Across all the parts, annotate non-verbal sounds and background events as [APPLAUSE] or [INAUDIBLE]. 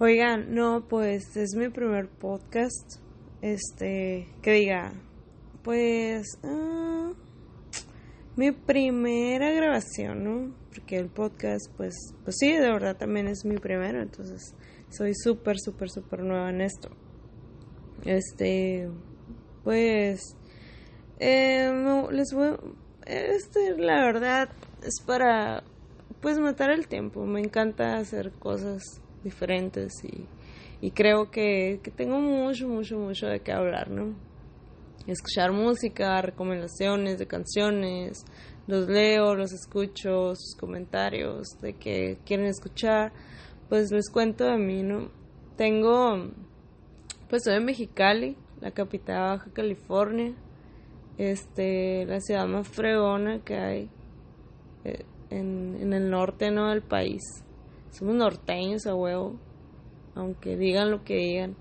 Oigan, no, pues es mi primer podcast. Este, que diga, pues, ah, mi primera grabación, ¿no? Porque el podcast, pues, pues sí, de verdad también es mi primero, entonces soy súper, súper, súper nueva en esto. Este, pues, eh, les voy, este, la verdad, es para, pues, matar el tiempo. Me encanta hacer cosas diferentes y, y creo que, que tengo mucho, mucho, mucho de qué hablar, ¿no? Escuchar música, recomendaciones de canciones, los leo, los escucho, sus comentarios de que quieren escuchar, pues les cuento de mí, ¿no? Tengo, pues soy de Mexicali, la capital de Baja California, este, la ciudad más fregona que hay eh, en, en el norte, ¿no? Del país. Somos norteños a huevo, aunque digan lo que digan.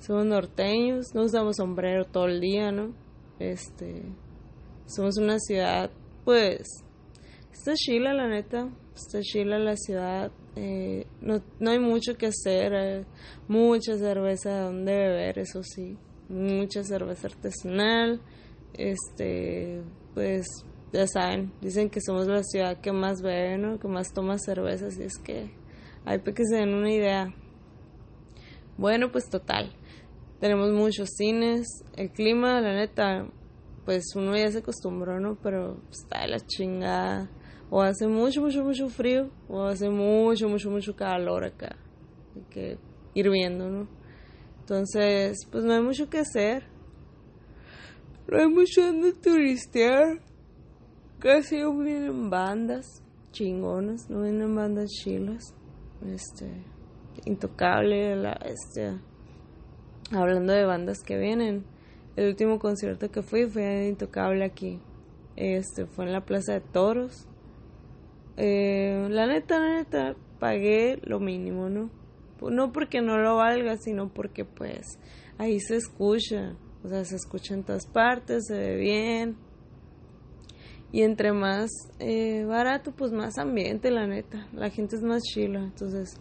Somos norteños, no usamos sombrero todo el día, ¿no? Este, somos una ciudad, pues, está chila la neta, está chila la ciudad, eh, no, no hay mucho que hacer, hay mucha cerveza donde beber, eso sí, mucha cerveza artesanal, este, pues, ya saben, dicen que somos la ciudad que más bebe, ¿no? Que más toma cerveza, así es que hay para que se den una idea. Bueno, pues total. Tenemos muchos cines. El clima, la neta, pues uno ya se acostumbró, ¿no? Pero está de la chingada. O hace mucho, mucho, mucho frío. O hace mucho, mucho, mucho calor acá. Hay que ir viendo, ¿no? Entonces, pues no hay mucho que hacer. No hay mucho donde turistear. No vienen bandas chingonas. No vienen bandas chilas este intocable la este hablando de bandas que vienen el último concierto que fui fue intocable aquí. Este fue en la plaza de toros. Eh, la neta la neta pagué lo mínimo no no porque no lo valga sino porque pues ahí se escucha. O sea se escucha en todas partes se ve bien y entre más eh, barato, pues más ambiente, la neta. La gente es más chila. Entonces,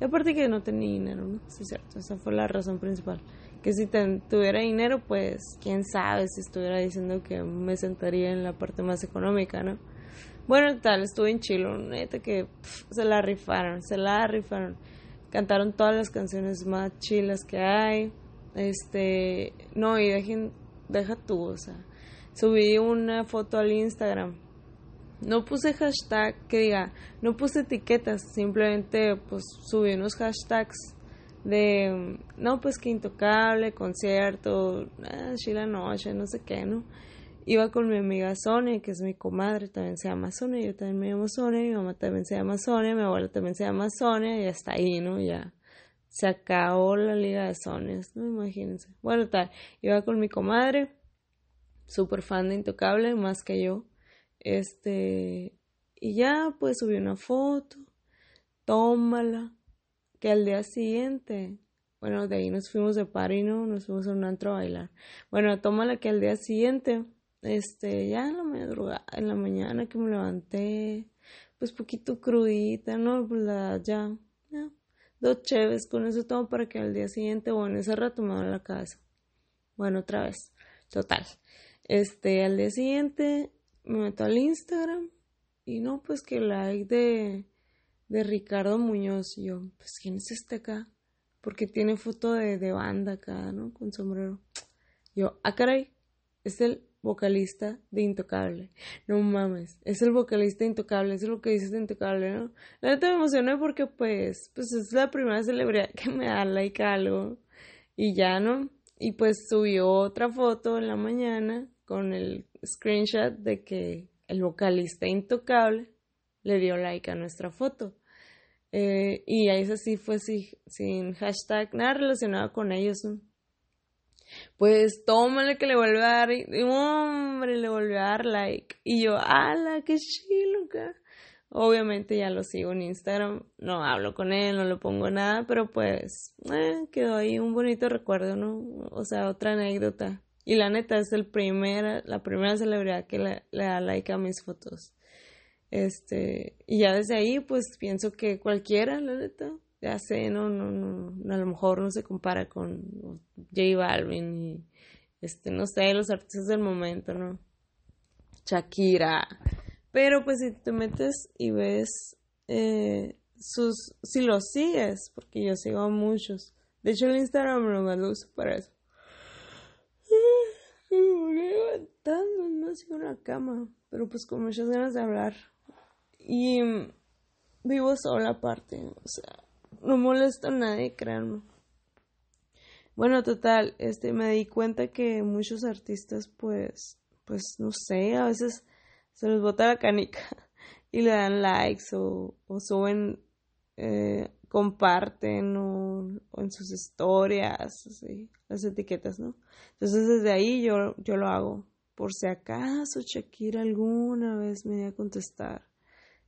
aparte que no tenía dinero, ¿no? Sí, es cierto. Esa fue la razón principal. Que si tuviera dinero, pues quién sabe si estuviera diciendo que me sentaría en la parte más económica, ¿no? Bueno, tal, estuve en chilo, neta que se la rifaron, se la rifaron. Cantaron todas las canciones más chilas que hay. Este, no, y dejen, deja tú, o sea subí una foto al Instagram. No puse hashtag que diga, no puse etiquetas, simplemente pues subí unos hashtags de, no pues que intocable, concierto, ah, chila noche, no sé qué, ¿no? Iba con mi amiga Sonia, que es mi comadre, también se llama Sonia, yo también me llamo Sonia, mi mamá también se llama Sonia, mi abuela también se llama Sonia, y hasta ahí, ¿no? Ya se acabó la liga de Sonias, ¿no? Imagínense. Bueno, tal, iba con mi comadre, súper fan de Intocable, más que yo. Este, y ya pues subí una foto, tómala, que al día siguiente, bueno, de ahí nos fuimos de party, ¿no? Nos fuimos a un antro a bailar. Bueno, tómala que al día siguiente, este, ya en la en la mañana que me levanté, pues poquito crudita, ¿no? Pues la, ya, ya, dos cheves, con eso tomo para que al día siguiente, bueno, ese rato me a la casa. Bueno, otra vez, total. Este, al día siguiente me meto al Instagram y no, pues que like de, de Ricardo Muñoz. Y yo, pues, ¿quién es este acá? Porque tiene foto de, de banda acá, ¿no? Con sombrero. Yo, ah, caray, es el vocalista de Intocable. No mames, es el vocalista de Intocable, eso es lo que dices de Intocable, ¿no? La neta me emocioné porque, pues, pues es la primera celebridad que me da like algo. Y ya, ¿no? Y pues subió otra foto en la mañana con el screenshot de que el vocalista intocable le dio like a nuestra foto. Eh, y ahí sí fue sin hashtag, nada relacionado con ellos. Pues tómale que le vuelve a dar, y, hombre, le volvió a dar like. Y yo, ala, qué chilo, Obviamente ya lo sigo en Instagram, no hablo con él, no le pongo nada, pero pues eh, quedó ahí un bonito recuerdo, ¿no? O sea, otra anécdota. Y la neta es el primer, la primera celebridad que le, da like a mis fotos. Este, y ya desde ahí, pues pienso que cualquiera, la neta, ya sé, no, no, no, a lo mejor no se compara con J Balvin y, este, no sé, los artistas del momento, ¿no? Shakira. Pero pues si te metes y ves eh, sus, si los sigues, porque yo sigo a muchos. De hecho el Instagram lo uso para eso. Me levantando, no sigo en la cama, pero pues con muchas ganas de hablar. Y vivo sola aparte, o sea, no molesto a nadie, créanme. Bueno, total, este, me di cuenta que muchos artistas, pues, pues, no sé, a veces se les bota la canica [LAUGHS] y le dan likes o, o suben, eh, comparten o, en sus historias, así, las etiquetas, ¿no? Entonces desde ahí yo, yo lo hago, por si acaso Shakira alguna vez me iba a contestar,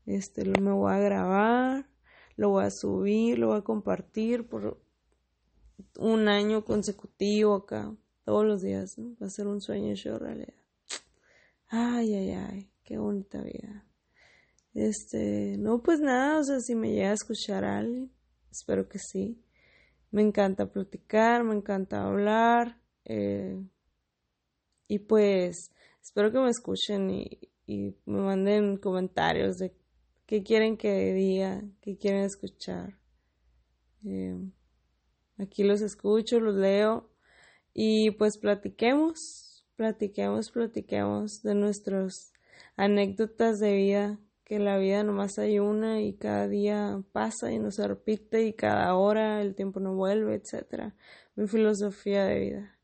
este, lo me voy a grabar lo voy a subir, lo voy a compartir por un año consecutivo acá, todos los días, ¿no? Va a ser un sueño hecho realidad. Ay, ay, ay, qué bonita vida. Este, no, pues nada, o sea, si me llega a escuchar a alguien, espero que sí. Me encanta platicar, me encanta hablar, eh, y pues espero que me escuchen y, me manden comentarios de qué quieren que diga, qué quieren escuchar. Eh, aquí los escucho, los leo y pues platiquemos, platiquemos, platiquemos de nuestras anécdotas de vida, que la vida nomás hay una y cada día pasa y no se repite y cada hora el tiempo no vuelve, etc. Mi filosofía de vida.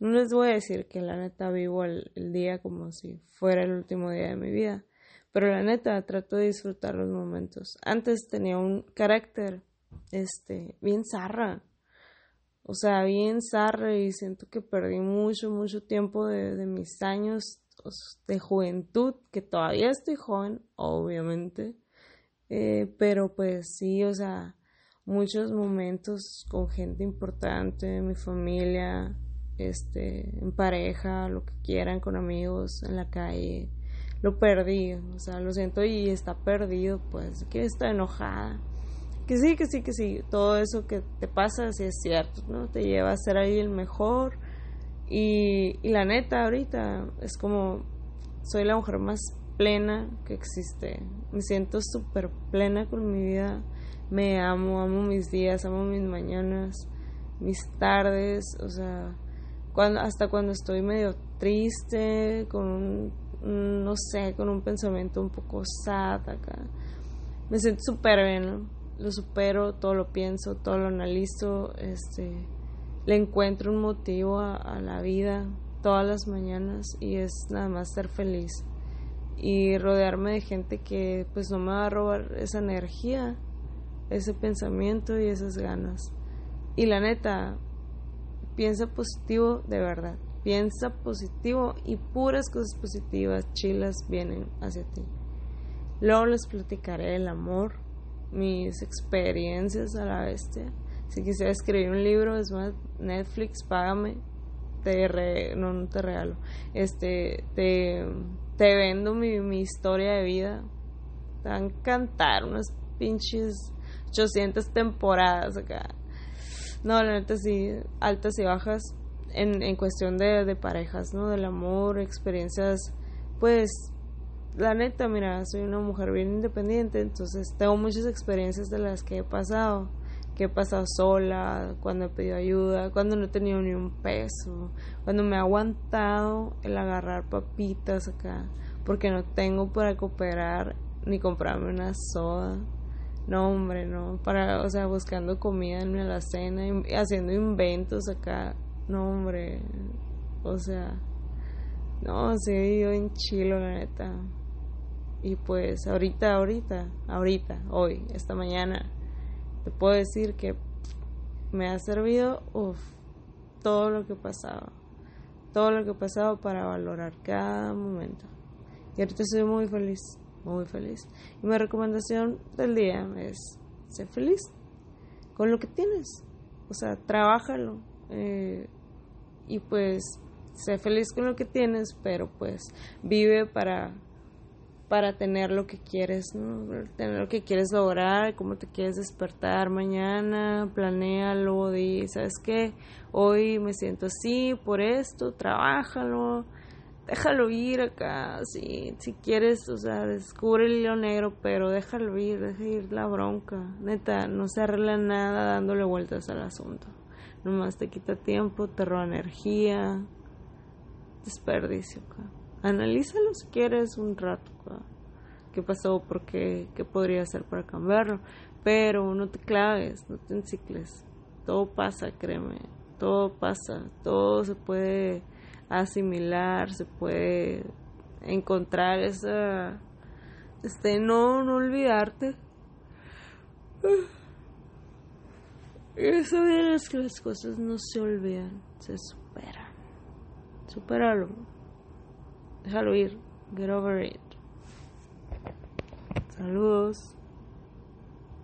No les voy a decir que la neta vivo el día como si fuera el último día de mi vida pero la neta, trato de disfrutar los momentos. Antes tenía un carácter, este, bien zarra. O sea, bien zarra y siento que perdí mucho, mucho tiempo de, mis años de juventud, que todavía estoy joven, obviamente. Eh, pero pues sí, o sea, muchos momentos con gente importante, mi familia, este, en pareja, lo que quieran, con amigos, en la calle lo perdí, o sea, lo siento y está perdido, pues, que está enojada. Que sí, que sí, que sí, todo eso que te pasa, sí es cierto, ¿no? Te lleva a ser ahí el mejor. Y, y la neta, ahorita es como, soy la mujer más plena que existe. Me siento súper plena con mi vida. Me amo, amo mis días, amo mis mañanas, mis tardes, o sea, cuando, hasta cuando estoy medio triste, con un no sé, con un pensamiento un poco sad acá. Me siento súper bien, lo supero, todo lo pienso, todo lo analizo, este, le encuentro un motivo a, la vida todas las mañanas y es nada más ser feliz y rodearme de gente que pues no me va a robar esa energía, ese pensamiento y esas ganas. Y la neta, piensa positivo de verdad. Piensa positivo y puras cosas positivas, chilas, vienen hacia ti. Luego les platicaré el amor, mis experiencias a la bestia. Si quisiera escribir un libro, es más, Netflix, págame. Te no, no te regalo. Este, te, te vendo mi, mi historia de vida. Te van a encantar unas pinches 800 temporadas acá. No, la neta sí, altas y bajas en, en cuestión de, de parejas, ¿no? Del amor, experiencias, pues la neta, mira, soy una mujer bien independiente, entonces tengo muchas experiencias de las que he pasado, que he pasado sola, cuando he pedido ayuda, cuando no he tenido ni un peso, cuando me he aguantado el agarrar papitas acá, porque no tengo para cooperar ni comprarme una soda. No, hombre, no, para, o sea, buscando comida en mi alacena, haciendo inventos acá no, hombre. O sea. No, sí, yo en chilo, la neta. Y pues ahorita, ahorita, ahorita, hoy, esta mañana, te puedo decir que me ha servido uf, todo lo que pasaba. Todo lo que pasaba para valorar cada momento. Y ahorita estoy muy feliz, muy feliz. Y mi recomendación del día es, ser feliz con lo que tienes. O sea, trabájalo. Eh, y pues sé feliz con lo que tienes, pero pues vive para para tener lo que quieres, tener lo que quieres lograr, cómo te quieres despertar mañana, planéalo, di, ¿sabes qué? Hoy me siento así por esto, trabájalo, déjalo ir acá, si, si quieres, o sea, descubre el hilo negro, pero déjalo ir, deja ir la bronca, neta, no se arregla nada dándole vueltas al asunto, nomás te quita tiempo, te roba energía, desperdicio acá. Analízalo si quieres un rato, qué pasó, por qué, qué podría hacer para cambiarlo, pero no te claves, no te encicles, todo pasa, créeme, todo pasa, todo se puede asimilar, se puede encontrar esa, este, no, no olvidarte. Eso es que las cosas no se olvidan, se superan. Superalo. Déjalo ir. Get over it. Saludos.